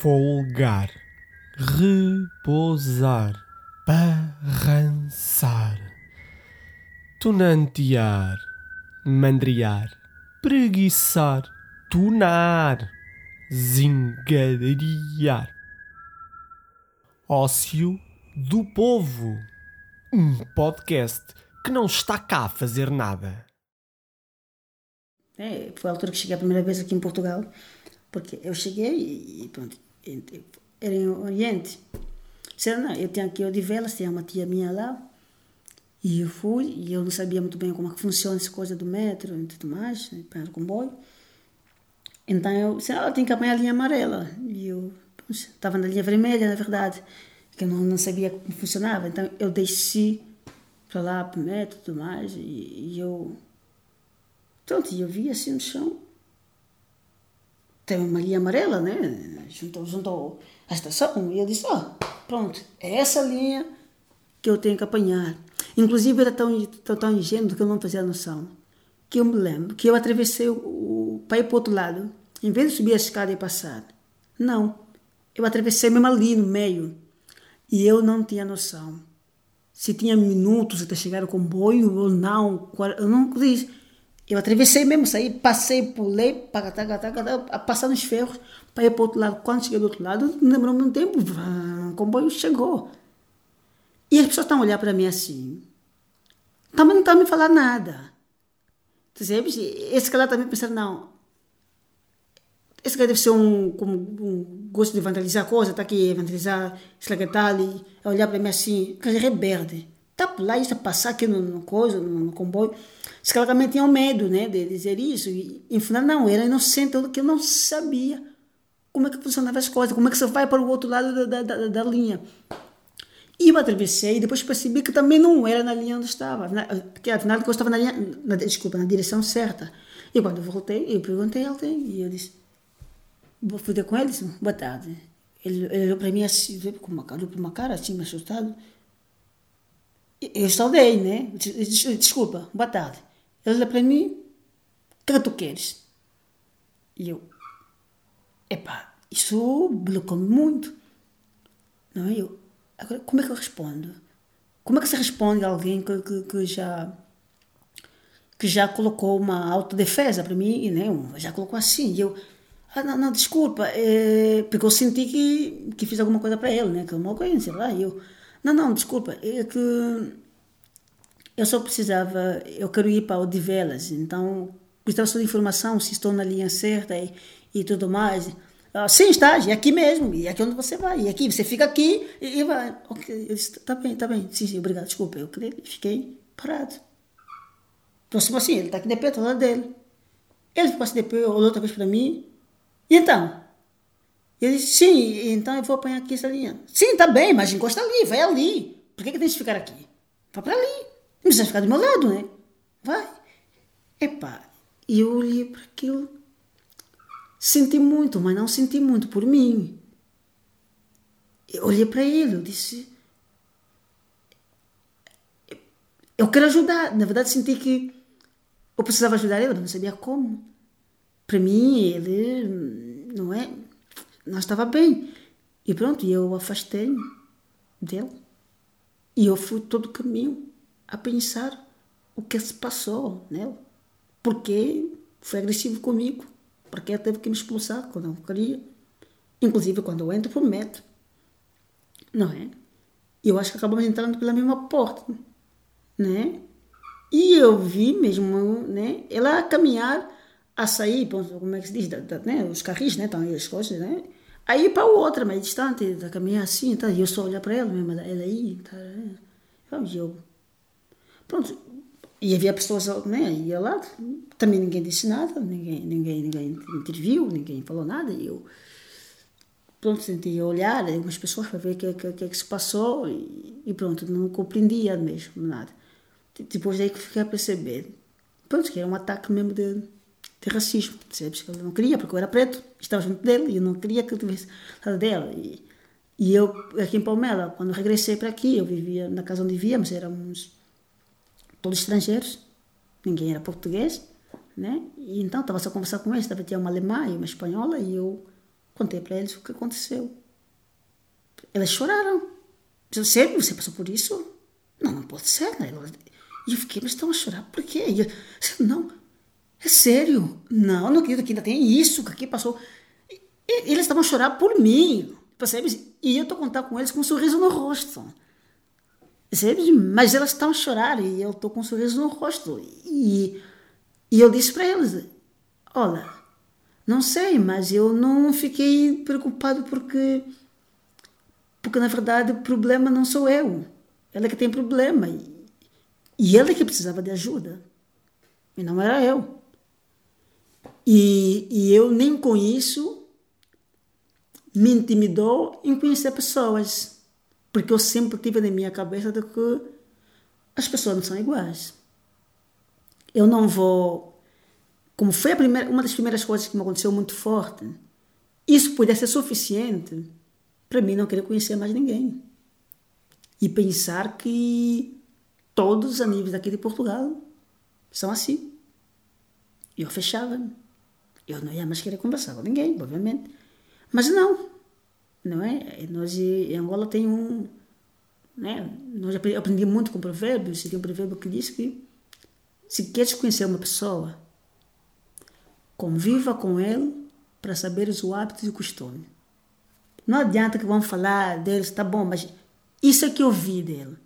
folgar, repousar, barrançar, tunantear, mandriar, preguiçar, tunar, zingariar. Ócio do Povo, um podcast que não está cá a fazer nada. É, foi a altura que cheguei a primeira vez aqui em Portugal, porque eu cheguei e pronto, era em Oriente. Será não, eu tinha aqui de velas, tinha uma tia minha lá, e eu fui, e eu não sabia muito bem como é que funciona essa coisa do metro e tudo mais, para o comboio. Então eu disse, ah, eu tenho que apanhar a linha amarela. E eu estava na linha vermelha, na verdade, que eu não, não sabia como funcionava. Então eu desci para lá, para o metro e tudo mais, e, e eu Pronto, e eu vi assim no chão. Tem uma linha amarela, né? Junto, junto à estação. E eu disse: oh, pronto, é essa linha que eu tenho que apanhar. Inclusive, era tão, tão, tão ingênuo que eu não fazia noção. Que eu me lembro que eu atravessei o, o para ir para o outro lado. Em vez de subir a escada e passar. Não. Eu atravessei mesmo ali no meio. E eu não tinha noção. Se tinha minutos até chegar ao comboio ou não. Eu não disse. Eu atravessei mesmo, saí, passei, pulei, paga, taga, taga, passando os ferros para ir para o outro lado. Quando cheguei do outro lado, demorou muito tempo, o comboio chegou. E as pessoas estão a olhar para mim assim. Também não estão a me falar nada. Esse cara também pensando, não. Esse cara deve ser um, como, um gosto de vandalizar coisa, está aqui, vandalizar, esclaquetar ali, olhar para mim assim, cara rebelde. Por lá, isso passar aqui no, no, coisa, no, no comboio. Os caras também tinham medo né, de dizer isso. E, enfim, não, era inocente, que eu não sabia como é que funcionavam as coisas, como é que você vai para o outro lado da, da, da, da linha. E eu atravessei e depois percebi que também não era na linha onde estava, porque afinal eu estava na linha, na, desculpa, na direção certa. E quando eu voltei, eu perguntei a alguém e eu disse, vou fui com ele, disse, boa tarde. Ele, olhou para mim assim, com uma cara, com uma cara assim, assustado. Eu saudei, né? Desculpa, boa tarde. Ele olha para mim, o que é tu queres? E eu, epá, isso bloqueou-me muito. Não é? Eu, agora, como é que eu respondo? Como é que se responde a alguém que, que, que já que já colocou uma autodefesa para mim, né? já colocou assim, e eu, ah, não, não desculpa, é, porque eu senti que, que fiz alguma coisa para ele, né? que eu não sei lá, e eu, não, não, desculpa, é que eu só precisava, eu quero ir para o de velas, então precisava só de informação se estou na linha certa e, e tudo mais. Ah, sim, está, é aqui mesmo, e é aqui onde você vai, e aqui, você fica aqui e, e vai. Ok, eu disse, tá bem, tá bem, sim, sim, obrigado, desculpa, eu fiquei parado. Próximo assim, ele está aqui de pé, do lado dele. Ele ficou assim de pé, olhou outra vez para mim, e então? Ele disse, sim, então eu vou apanhar aqui essa linha. Sim, tá bem, mas encosta ali, vai ali. Por que, que tem que ficar aqui? Vai para ali. Não precisa ficar do meu lado, né? Vai. Epá, e eu olhei para aquilo. Senti muito, mas não senti muito por mim. Eu olhei para ele, eu disse. Eu quero ajudar. Na verdade, senti que eu precisava ajudar ele, mas não sabia como. Para mim, ele. Não é? Não estava bem. E pronto, eu afastei dele. E eu fui todo o caminho a pensar o que se passou nele. Porque foi agressivo comigo. Porque ele teve que me expulsar quando eu queria. Inclusive quando eu entro para o metro. Não é? Eu acho que acabamos entrando pela mesma porta. Né? E eu vi mesmo né, ela caminhar a sair, como é que se diz, da, da, né, os carris, né, estão aí as coisas, né? Aí para outra, mais distante, da caminhar assim, tá, e eu só olhar para ela mesmo, ela aí, tá, né? eu Pronto. E havia pessoas, né, aí ao também ninguém disse nada, ninguém, ninguém, ninguém interviu, ninguém falou nada, e eu, pronto, senti olhar algumas pessoas para ver o que, que, que, é que se passou, e, e, pronto, não compreendia mesmo nada. Depois daí que fiquei a perceber, pronto, que era um ataque mesmo de, de racismo, percebes? Ele não queria, porque eu era preto, estava junto dele, e eu não queria que eu tivesse lado dela, e, e eu, aqui em Palmela, quando regressei para aqui, eu vivia na casa onde vivíamos, éramos todos estrangeiros, ninguém era português, né? E então estava só a conversar com eles, estava tinha uma alemã e uma espanhola e eu Contei para eles o que aconteceu. Elas choraram. Disse, sério, você passou por isso? Não, não pode ser. Né? E eu fiquei, mas estão a chorar por quê? E eu, não, é sério. Não, não acredito que ainda tem isso, que aqui passou. E, eles estavam a chorar por mim, percebe? E eu estou a contar com eles com um sorriso no rosto. Percebe? Mas elas estão a chorar e eu estou com um sorriso no rosto. E, e eu disse para eles, olha, não sei, mas eu não fiquei preocupado porque porque na verdade o problema não sou eu. Ela que tem problema. E, e ela que precisava de ajuda. E não era eu. E, e eu nem com isso me intimidou em conhecer pessoas. Porque eu sempre tive na minha cabeça de que as pessoas não são iguais. Eu não vou. Como foi primeira, uma das primeiras coisas que me aconteceu muito forte, isso pudesse ser suficiente para mim não querer conhecer mais ninguém. E pensar que todos os amigos daqui de Portugal são assim. Eu fechava. Eu não ia mais querer conversar com ninguém, obviamente. Mas não. Não é? Nós em Angola tem um. Né? Nós aprendi muito com provérbios. E tem um provérbio que diz que se queres conhecer uma pessoa, conviva com ele para saber os hábitos e costumes. Não adianta que vão falar deles, tá bom, mas isso é que eu vi dele.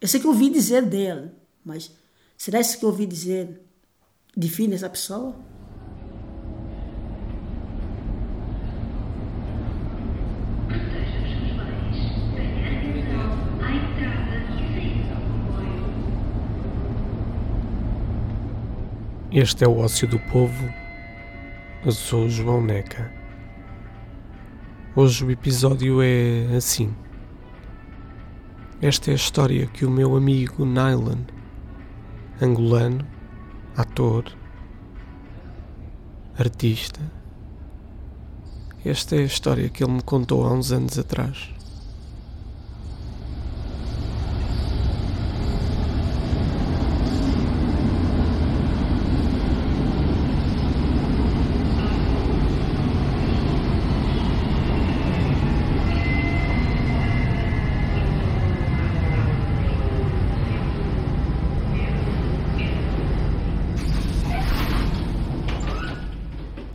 Isso é que eu ouvi dizer dele. Mas será isso que eu ouvi dizer define essa pessoa? Este é o ócio do povo. Eu sou João Neca. Hoje o episódio é assim. Esta é a história que o meu amigo Nylan, angolano, ator, artista, esta é a história que ele me contou há uns anos atrás.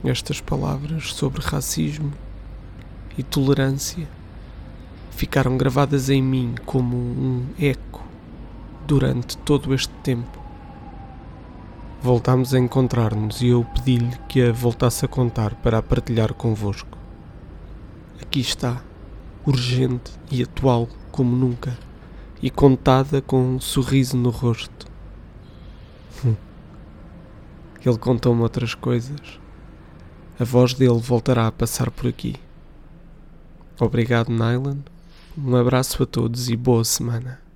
Estas palavras sobre racismo e tolerância ficaram gravadas em mim como um eco durante todo este tempo. Voltámos a encontrar-nos e eu pedi-lhe que a voltasse a contar para a partilhar convosco. Aqui está, urgente e atual como nunca, e contada com um sorriso no rosto. Ele contou-me outras coisas a voz dele voltará a passar por aqui. Obrigado, Nylan. Um abraço a todos e boa semana.